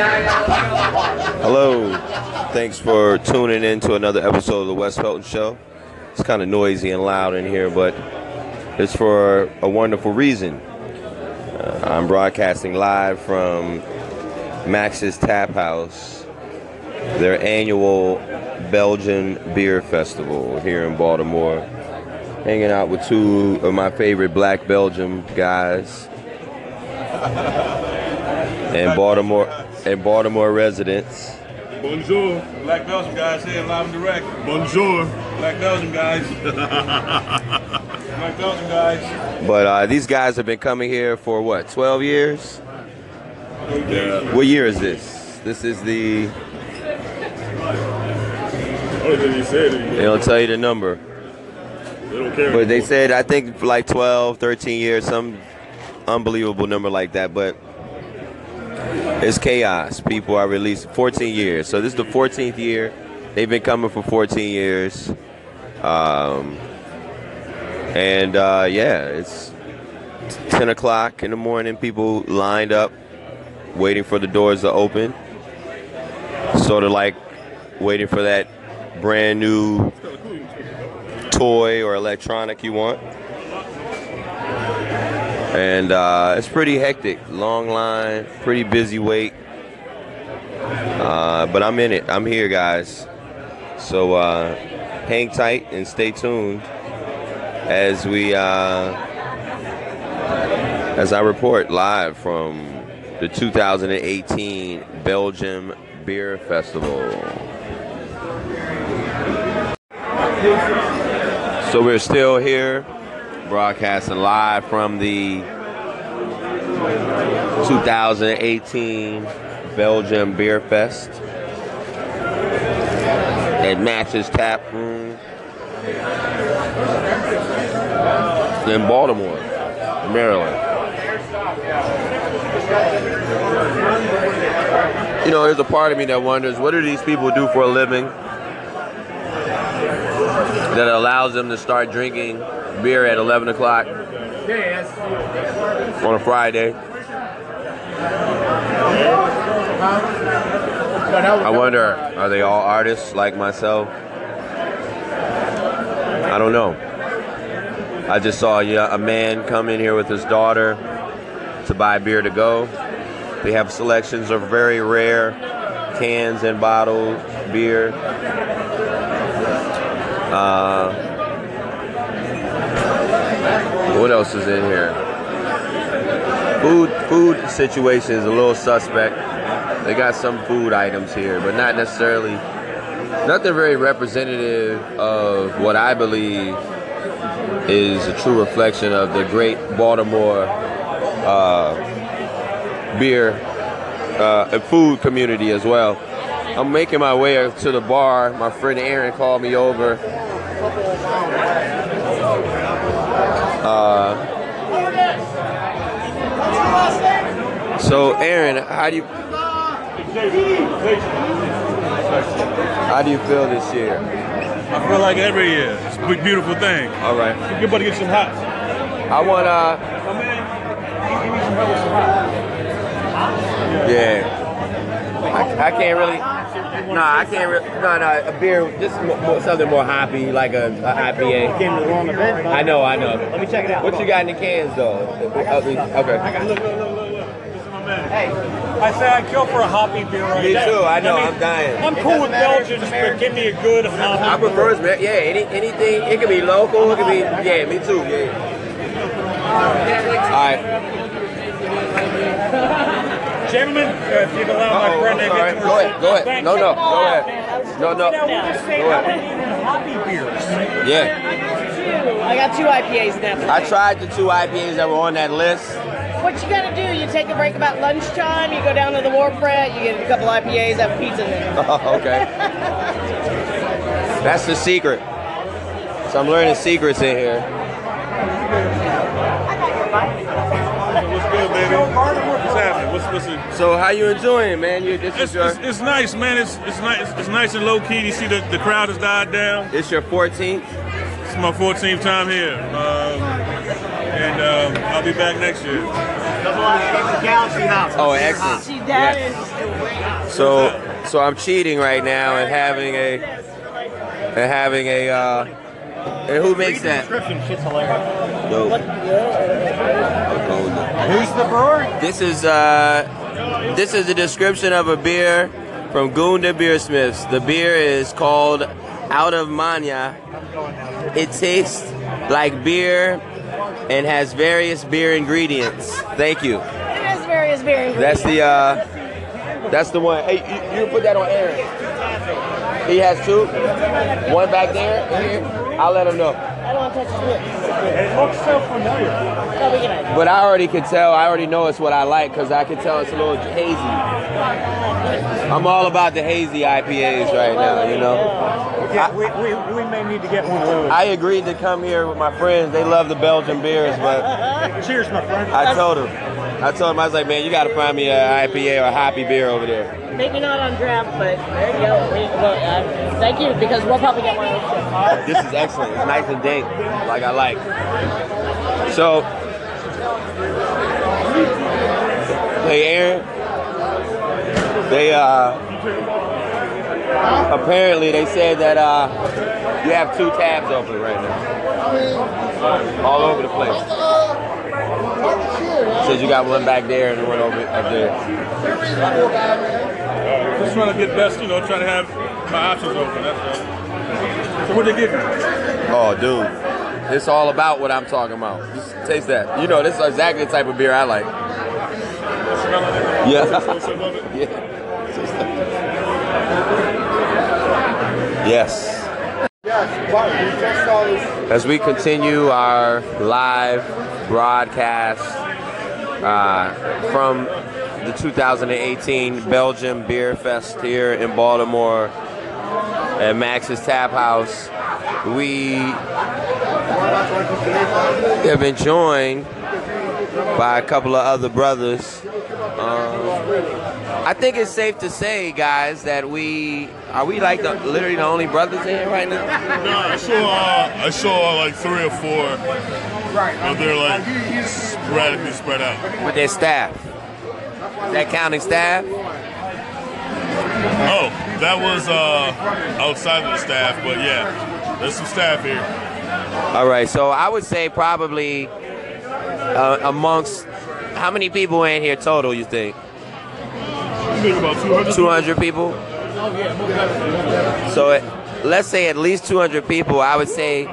Hello. Thanks for tuning in to another episode of the Wes Felton Show. It's kind of noisy and loud in here, but it's for a wonderful reason. Uh, I'm broadcasting live from Max's Tap House, their annual Belgian Beer Festival here in Baltimore. Hanging out with two of my favorite black Belgium guys and Baltimore and Baltimore residents. Bonjour. Black Belgium guys here live and direct. Bonjour. Black Belgium guys. Black Belgium guys. But uh, these guys have been coming here for what, 12 years? Yeah. What year is this? This is the, Oh, did he say they don't tell you the number. They don't care. But they said, I think like 12, 13 years, some unbelievable number like that. But it's chaos. People are released 14 years. So this is the 14th year. They've been coming for 14 years. Um, and uh, yeah, it's 10 o'clock in the morning. People lined up, waiting for the doors to open. Sort of like waiting for that brand new toy or electronic you want. And uh, it's pretty hectic. Long line, pretty busy wait. Uh, but I'm in it. I'm here, guys. So uh, hang tight and stay tuned as we, uh, as I report live from the 2018 Belgium Beer Festival. So we're still here, broadcasting live from the 2018 Belgium Beer Fest at Max's Tap Room in Baltimore, Maryland. You know, there's a part of me that wonders what do these people do for a living that allows them to start drinking beer at 11 o'clock on a Friday. I wonder, are they all artists like myself? I don't know. I just saw a man come in here with his daughter to buy beer to go. They have selections of very rare cans and bottles, beer. Uh, what else is in here? Food food situation is a little suspect. They got some food items here, but not necessarily nothing very representative of what I believe is a true reflection of the great Baltimore uh, beer uh, and food community as well. I'm making my way to the bar. My friend Aaron called me over. Uh, so Aaron, how do you how do you feel this year? I feel like every year. It's a beautiful thing. All right, You're about to get some hot. I want uh My man, give me some help with some hot. yeah. I, I can't really. Nah, I can't. Re- no, no, a beer. This is more, something more hoppy, like a, a IPA. Came to the wrong event. I know, I know. Let me check it out. What you got in the cans though? Okay. Look, look, look, look, look. This is my man. Hey. I say I'd kill for a hoppy beer right Me now. too. I know. mean, I'm dying. I'm cool with Belgians, but give me a good hoppy. I prefer Amer- yeah, any, anything. It could be local. It could be yeah, me too. Yeah. All right. Gentlemen, uh, if you'd allow my friend I'm to sorry. Go ahead. Go ahead. No, no. Go ahead. No, no. Now, we're just saying, Go ahead. don't hoppy beers. Yeah. I got two IPAs now. I tried the two IPAs that were on that list. What you gotta do, you take a break about lunchtime, you go down to the Wharfret, you get a couple IPAs, have pizza there. Oh, okay. That's the secret. So I'm learning secrets in here. What's good, baby? What's? What's what's it? So how you enjoying, it, man? You this It's, your it's, it's nice, man. It's it's nice. It's, it's nice and low key. You see the, the crowd has died down. it's your 14th. It's my 14th time here, um, and um, I'll be back next year. Oh, excellent. See, that Yeah. is So, so I'm cheating right now and having a and having a. Uh, and who makes that? Description shit's hilarious. Dope. Who's the brewer? This is uh, this is a description of a beer from Gunda Beersmiths. The beer is called Out of Mania. It tastes like beer and has various beer ingredients. Thank you. it has various beer ingredients. That's the uh, that's the one. Hey, you, you put that on Aaron. He has two. One back there here. I'll let him know. I don't want to touch his lips. It looks so familiar. No, we can. But I already can tell. I already know it's what I like because I can tell it's a little hazy. I'm all about the hazy IPAs right now. You know. Yeah, we, we, we may need to get one of those. I agreed to come here with my friends. They love the Belgian beers, but Cheers, my friend. I told them, I told him, I was like, man, you got to find me an IPA or a hoppy beer over there. Maybe not on draft, but there you go. We, well, uh, thank you, because we'll probably get one of those. This is excellent. It's nice and dank, like I like. So, hey, Aaron. They uh, apparently they said that uh, you have two tabs open right now, all over the place. Says you got one back there and one over up there. Just trying to get best, you know, trying to have my options open. That's all. So what they give you? Oh, dude. It's all about what I'm talking about. Just taste that. You know, this is exactly the type of beer I like. Yeah. yeah. Yes. As we continue our live broadcast uh, from the 2018 Belgium Beer Fest here in Baltimore at Max's Tap House, we have been joined by a couple of other brothers. Um, I think it's safe to say, guys, that we are we like the literally the only brothers in here right now. No, I saw uh, I saw like three or four, but they're like sporadically spread out. with their staff. Is that counting staff? Oh, that was uh, outside of the staff, but yeah, there's some staff here. All right, so I would say probably uh, amongst how many people in here total? You think I think about 200. 200 people? So it, let's say at least 200 people. I would say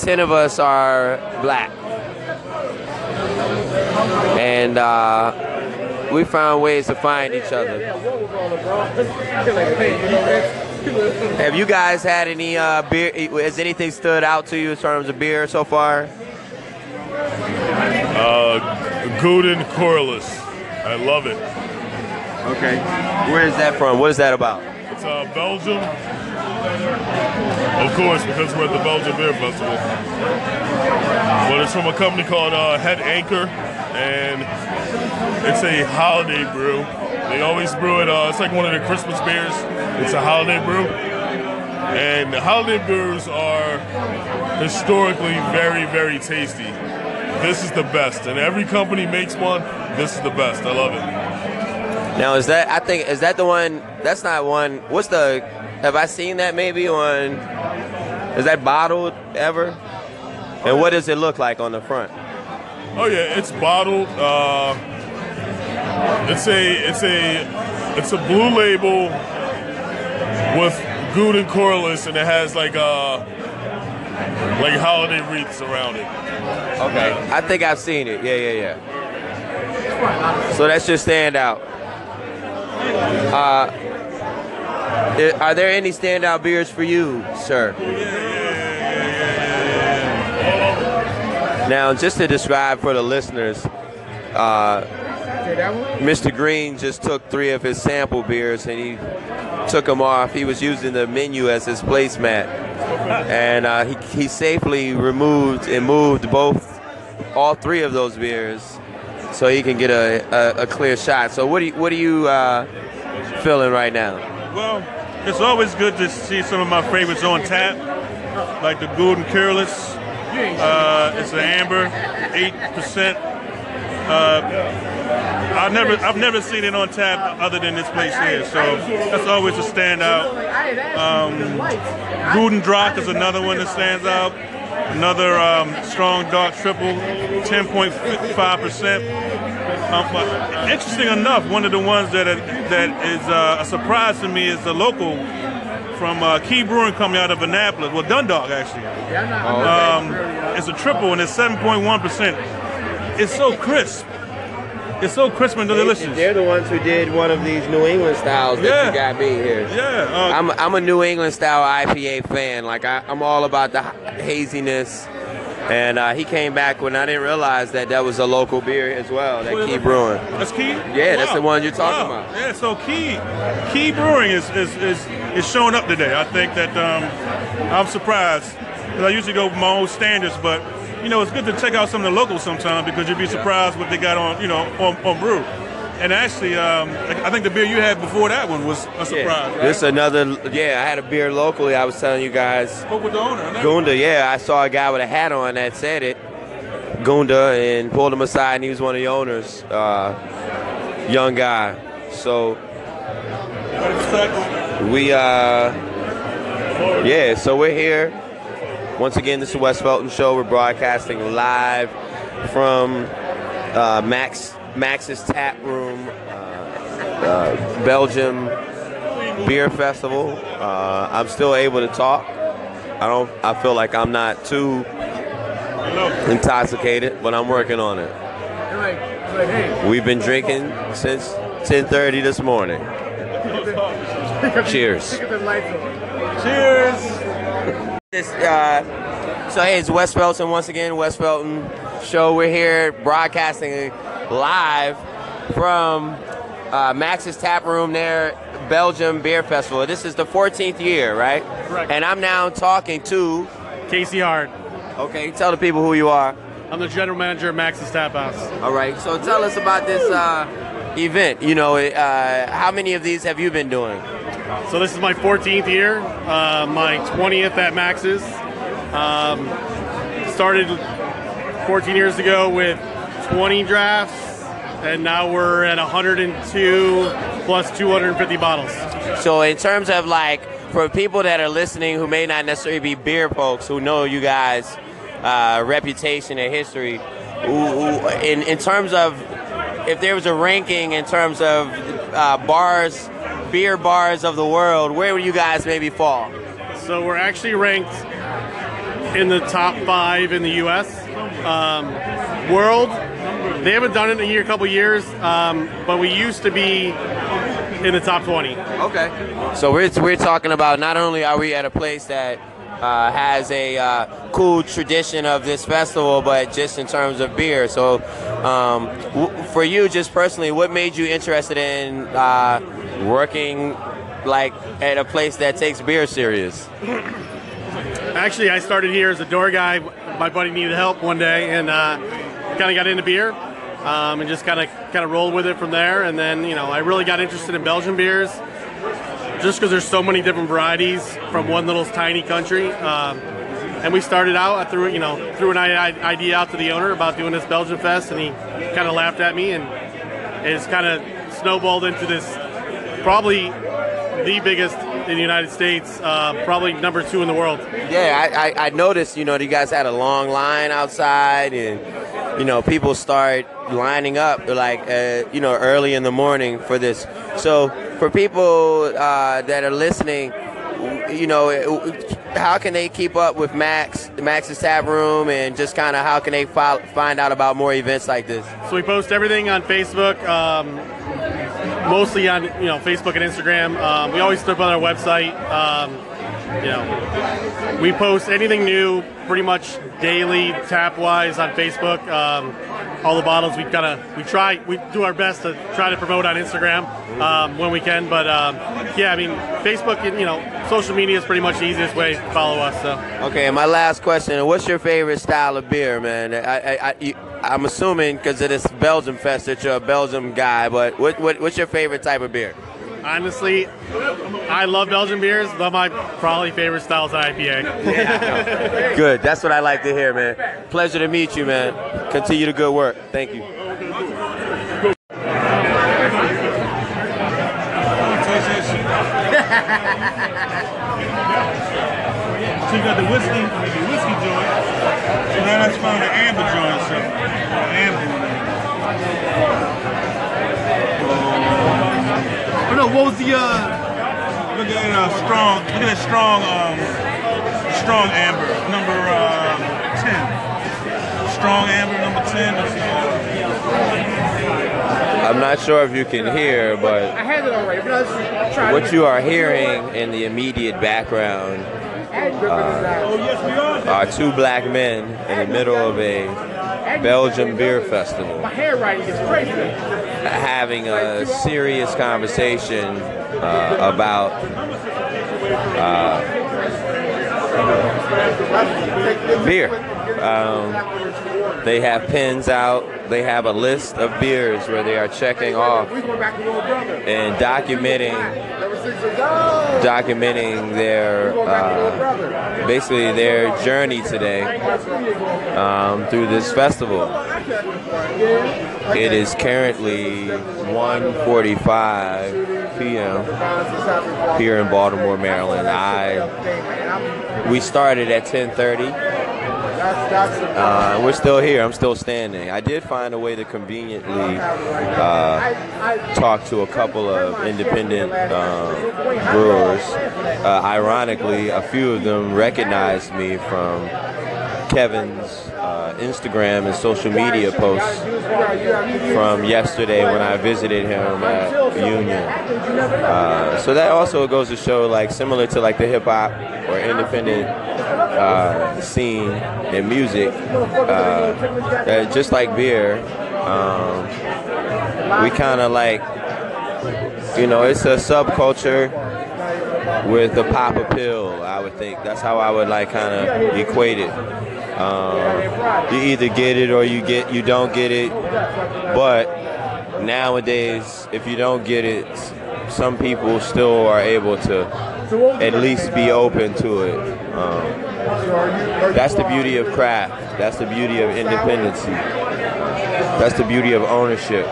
10 of us are black, and uh, we found ways to find each other. Have you guys had any uh, beer? Has anything stood out to you in terms of beer so far? Uh, Gouden Carolus. I love it. Okay. Where is that from? What is that about? It's uh, Belgium. Of course, because we're at the Belgium Beer Festival. But it's from a company called uh, Het Anker, and it's a holiday brew. They always brew it. Uh, it's like one of the Christmas beers. It's a holiday brew, and the holiday brews are historically very, very tasty. This is the best, and every company makes one. This is the best. I love it. Now is that I think is that the one? That's not one. What's the? Have I seen that maybe on? Is that bottled ever? And what does it look like on the front? Oh yeah, it's bottled. Uh, it's a it's a it's a blue label with Gouden Carolus, and it has like uh like holiday wreaths around it. Okay. I think I've seen it. Yeah, yeah, yeah. So that's your standout. Uh, are there any standout beers for you, sir? Now, just to describe for the listeners, uh, Mr. Green just took three of his sample beers and he took them off. He was using the menu as his placemat, and uh, he, he safely removed and moved both, all three of those beers, so he can get a, a, a clear shot. So, what do you, what are you uh, feeling right now? Well, it's always good to see some of my favorites on tap, like the Gouden Carolus. Uh, it's an amber, eight percent. Uh, I've never I've never seen it on tap other than this place here, so that's always a standout. Um, Gulden Draak is another one that stands out. Another um, strong dark triple, 10.5 percent. Um, but interesting enough, one of the ones that that is uh, a surprise to me is the local from uh, Key Brewing Company out of Annapolis. Well, Dundalk actually. Um, it's a triple and it's 7.1 percent. It's so crisp. It's so crisp and delicious. They're the ones who did one of these New England styles that Yeah. you got me here. Yeah. Uh, I'm, I'm a New England style IPA fan. Like I, I'm all about the haziness. And uh, he came back when I didn't realize that that was a local beer as well. That Key Brewing. That's Key. Yeah, that's the one you're talking Wow. about. Yeah, so Key Key Brewing is is, is, is showing up today. I think that um, I'm surprised 'Cause I usually go with my own standards, but you know it's good to check out some of the locals sometimes because you'd be surprised what they got on you know on, on brew. And actually, um, I think the beer you had before that one was a surprise. Yeah. Right? This another. Yeah, I had a beer locally. I was telling you guys. Spoke with the owner. Gunda, yeah, I saw a guy with a hat on that said it. Gunda, and pulled him aside, and he was one of the owners. Uh, young guy. So we, uh, yeah, so we're here. Once again, this is Wes Felton Show. We're broadcasting live from uh, Max Max's Tap Room, uh, uh, Belgium Beer Festival. Uh, I'm still able to talk. I don't. I feel like I'm not too intoxicated, but I'm working on it. We've been drinking since 10:30 this morning. Cheers. Cheers. This, uh, so hey, it's Wes Felton once again. Wes Felton show. We're here broadcasting live from uh, Max's Tap Room there, Belgium Beer Festival. This is the 14th year, right? Correct. And I'm now talking to. Casey Hard. Okay, tell the people who you are. I'm the general manager of Max's Tap House. All right. So tell us about this uh, event. You know, uh, how many of these have you been doing? So this is my 14th year, uh, my 20th at Max's. Um, started 14 years ago with 20 drafts, and now we're at 102 plus 250 bottles. So in terms of like for people that are listening who may not necessarily be beer folks who know you guys uh, reputation and history who, who, in, in terms of if there was a ranking in terms of uh, bars beer bars of the world where would you guys maybe fall So we're actually ranked in the top five in the U.S. Um, world. They haven't done it in a year, couple years, um, but we used to be in the top 20. okay so we're, we're talking about not only are we at a place that uh, has a uh, cool tradition of this festival, but just in terms of beer. So, um, w- for you, just personally, what made you interested in uh, working like at a place that takes beer serious? Actually, I started here as a door guy. My buddy needed help one day, and uh, kind of got into beer, um, and just kind of kind of rolled with it from there. And then, you know, I really got interested in Belgian beers, just because there's so many different varieties from one little tiny country. Um, and we started out. I threw, you know, threw an idea out to the owner about doing this Belgian fest, and he kind of laughed at me, and it's kind of snowballed into this probably the biggest in the United States, uh, probably number two in the world. Yeah, I, I, I noticed, you know, you guys had a long line outside, and, you know, people start lining up, like, uh, you know, early in the morning for this. So, for people uh, that are listening, you know, how can they keep up with Max, Max's Tap Room, and just kind of how can they fi- find out about more events like this? So we post everything on Facebook, um, mostly on you know Facebook and Instagram. Um, we always stuff on our website. Um, you know, we post anything new pretty much daily, tap wise on Facebook. Um, all the bottles we kind of we try we do our best to try to promote on Instagram um, when we can. But um, yeah, I mean Facebook and you know social media is pretty much the easiest way to follow us. So. Okay, and my last question: What's your favorite style of beer, man? I, I, I'm assuming because of this Belgium fest that you're a Belgium guy, but what, what, what's your favorite type of beer? honestly, I love Belgian beers. They're my probably favorite styles of IPA. Yeah. good. That's what I like to hear, man. Pleasure to meet you, man. Continue the good work. Thank you. so you got the whiskey, the whiskey joint. So now let's find the amber joint. So amber no, what was the uh? Look at that uh, strong. Look at that strong um, strong amber number uh, ten. Strong amber number ten. I'm not sure if you can hear, but I had it already, but let's try what you are hearing in the immediate background Oh yes, we are. are two black men in the middle of a Belgian beer festival My handwriting is crazy. Having a serious conversation uh, about uh, beer. Um, they have pens out. They have a list of beers where they are checking off and documenting documenting their uh, basically their journey today um, through this festival. It is currently 1:45 p.m. here in Baltimore, Maryland. I we started at 10:30. Uh, we're still here. I'm still standing. I did find a way to conveniently uh, talk to a couple of independent um, brewers. Uh, ironically, a few of them recognized me from Kevin's uh, Instagram and social media posts from yesterday when I visited him at Union. Uh, so that also goes to show, like, similar to like the hip hop or independent uh, scene in music, uh, that just like beer, um, we kind of like, you know, it's a subculture with a pop appeal. I would think that's how I would like kind of equate it. Um, you either get it or you get you don't get it, but nowadays, if you don't get it, some people still are able to at least be open to it. Um, that's the beauty of craft. That's the beauty of independency. That's the beauty of ownership.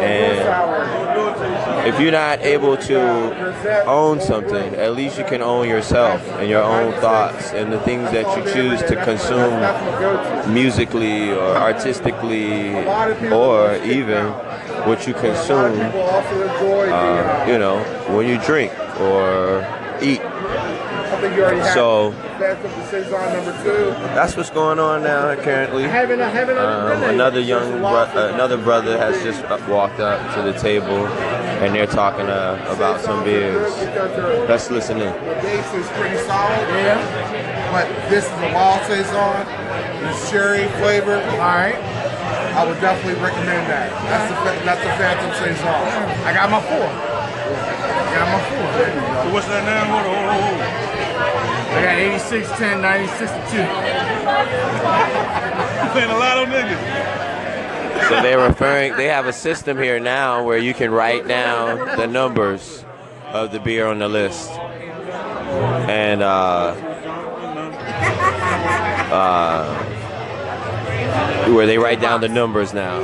And if you're not able to own something, at least you can own yourself and your own thoughts and the things that you choose to consume musically or artistically or even what you consume, uh, you know, when you drink or eat. So that's what's going on now currently. Having a having a Um, another young, bro- uh, another brother has just walked up to the table, and they're talking uh, about some beers. Let's listen in. The base is pretty solid. Yeah. But this is a wild saison. It's cherry flavored. All right. I would definitely recommend that. That's the that's the Phantom saison. I got my four. I got my four. So what's that now? What? Oh, oh, oh. I got 86, 10, 90, 62. You playing a lot of niggas. So they're referring. They have a system here now where you can write down the numbers of the beer on the list, and uh, uh, where they write down the numbers now.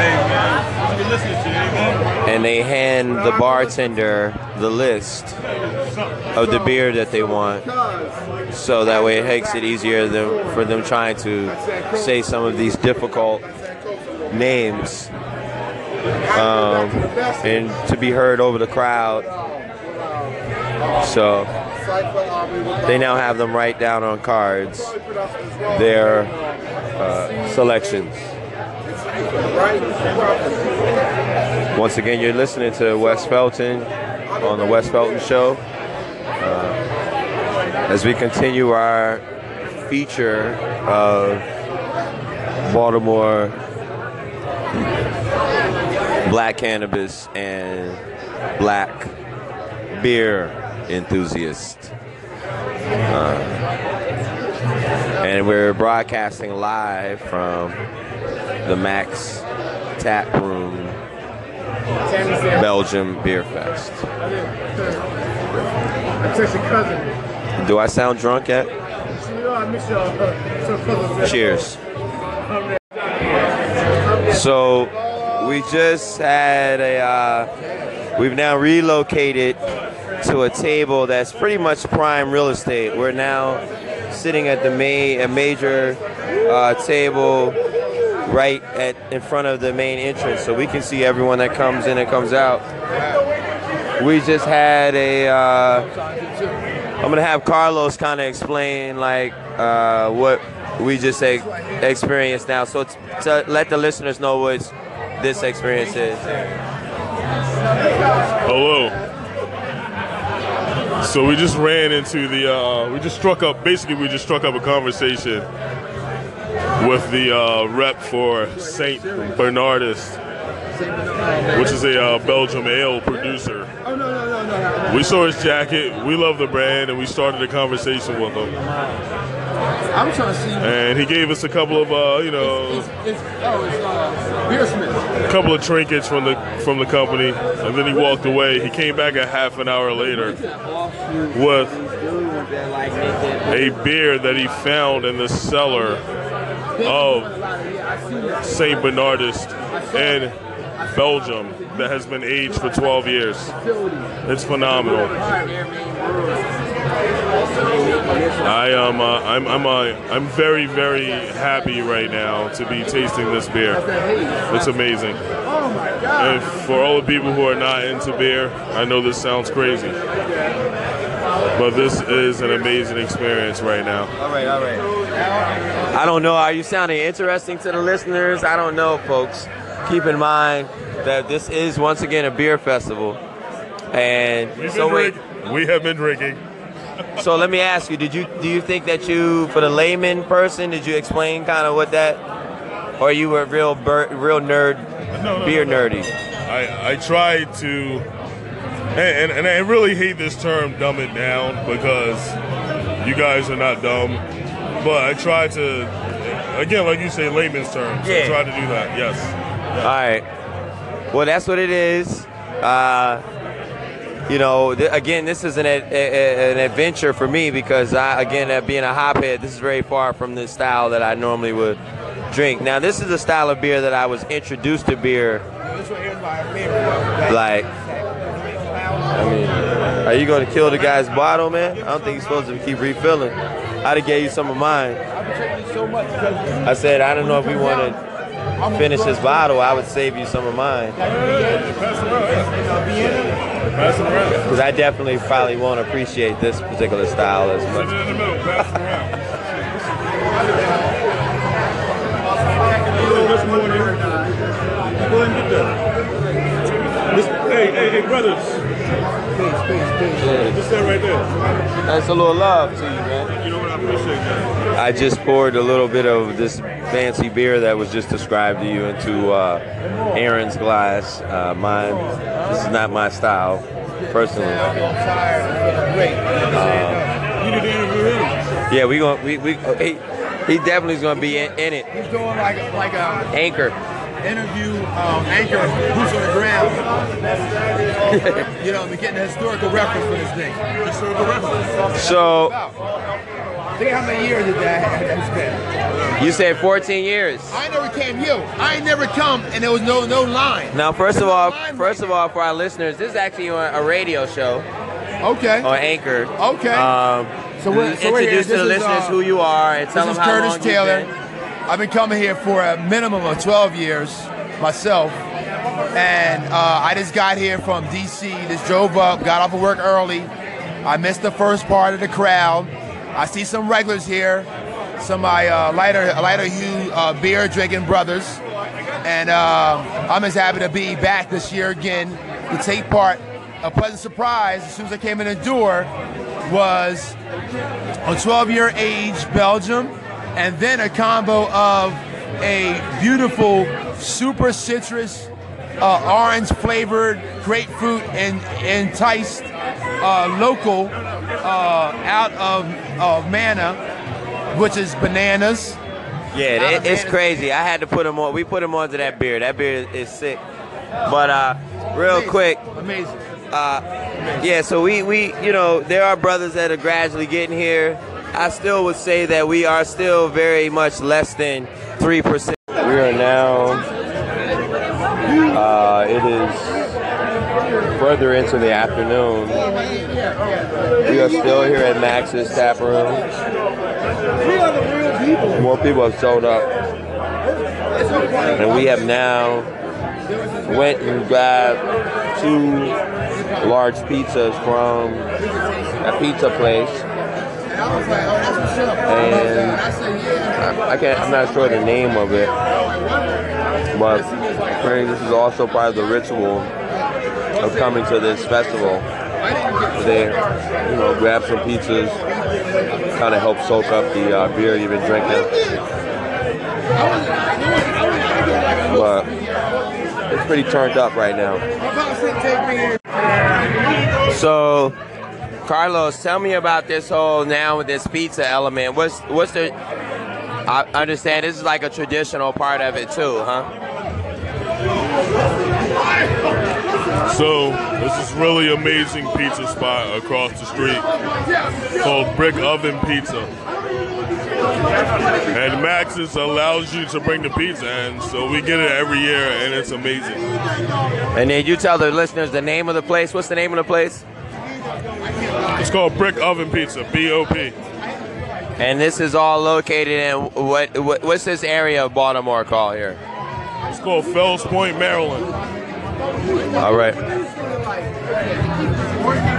Hey man, you listening to you, man? And they hand the bartender the list of the beer that they want. So that way it makes it easier for them trying to say some of these difficult names. Um, and to be heard over the crowd. So they now have them write down on cards their uh, selections once again, you're listening to Wes Felton on the Wes Felton Show. Uh, as we continue our feature of Baltimore black cannabis and black beer enthusiasts. Uh, and we're broadcasting live from the Max Tap Room Belgium Beer Fest. Do I sound drunk yet? Cheers. So we just had a. Uh, we've now relocated to a table that's pretty much prime real estate. We're now sitting at the main, a major uh, table right at in front of the main entrance, so we can see everyone that comes in and comes out. We just had a. Uh, I'm gonna have Carlos kind of explain like uh, what we just e- experienced now, so t- to let the listeners know what this experience is. Hello. So we just ran into the. Uh, we just struck up. Basically, we just struck up a conversation with the uh, rep for Saint Bernardus, which is a uh, Belgium ale producer. We saw his jacket. We love the brand, and we started a conversation with him. I'm trying to see. And he gave us a couple of, uh, you know, It's, it's, oh, it's uh, a couple of trinkets from the from the company, and then he walked away. He came back a half an hour later with a beer that he found in the cellar of Saint Bernardus in Belgium that has been aged for 12 years. It's phenomenal. I am. Uh, I'm. I'm. Uh, I'm very, very happy right now to be tasting this beer. It's amazing. And for all the people who are not into beer, I know this sounds crazy, but this is an amazing experience right now. All right, all right. I don't know. Are you sounding interesting to the listeners? I don't know, folks. Keep in mind that this is once again a beer festival, and We've so wait. we have been drinking. So let me ask you: Did you do you think that you, for the layman person, did you explain kind of what that, or you were real real nerd, No, no, beer no. nerdy? I, I tried to, and, and, and I really hate this term, dumb it down, because you guys are not dumb. But I try to, again, like you say, layman's terms. I Yeah. tried to do that, yes. All right. Well, that's what it is. Uh, you know, th- again, this is an a- a- an adventure for me because I, again, uh, being a hophead, this is very far from the style that I normally would drink. Now, this is a style of beer that I was introduced to beer. Like, I mean, are you going to kill the guy's bottle, man? I don't think you're supposed to keep refilling. I'd have gave you some of mine. I said, I don't know if we want to finish this bottle, I would save you some of mine. Because I definitely probably won't appreciate this particular style as much. it in the middle. Pass it around. This morning. Go ahead and get that. This, hey, hey, hey, brothers. Just stand right there. That's a little love to you, man. You know what? I appreciate that. I just poured a little bit of this fancy beer that was just described to you into uh, Aaron's glass. Uh, mine, this is not my style, personally. You need to interview him. Yeah, we going we we he, he definitely is gonna be in, in it. He's doing like like a Anchor. Interview um, anchor boots on the ground. you know, we're getting a historical reference for this thing. Historical reference. So Think how many years did that has been. you said 14 years. I never came you. I never come, and there was no no line. Now, first of all, first of all, for our listeners, this is actually on a radio show Okay. on Anchor. Okay. Um, So we're- so here. introduce to the is, listeners uh, who you are and tell This is them how Curtis long you've Taylor. been. I've been coming here for a minimum of 12 years myself. And uh, I just got here from DC, just drove up, got off of work early. I missed the first part of the crowd. I see some regulars here, some of my uh, lighter, lighter hue uh, beer drinking brothers. And uh, I'm just happy to be back this year again to take part. A pleasant surprise as soon as I came in the door was a 12 year age Belgium, and then a combo of a beautiful super citrus, uh, orange flavored grapefruit and enticed uh, local uh, out of, of Mana, which is bananas. Yeah, it, it's crazy. I had to put them on. We put them onto that beer. That beer is sick. But uh, real Amazing. quick, Amazing. uh, yeah. So we we you know there are brothers that are gradually getting here. I still would say that we are still very much less than three percent. We are now Uh, it is further into the afternoon. We are still here at Max's Tap Room. More people have showed up. And we have now went and grabbed two large pizzas from a pizza place. And I, I can't, I'm not sure the name of it, but apparently this is also part of the ritual of coming to this festival. They, you know, grab some pizzas, kind of help soak up the uh, beer you've been drinking. But it's pretty turned up right now. So, Carlos, tell me about this whole now with this pizza element. What's what's the? I understand this is like a traditional part of it too, huh? So this is really amazing pizza spot across the street called Brick Oven Pizza. And Max's allows you to bring the pizza in, so we get it every year, and it's amazing. And then you tell the listeners the name of the place. What's the name of the place? It's called Brick Oven Pizza, B-O-P. And this is all located in what, what what's this area of Baltimore called here? It's called Fells Point, Maryland. All right.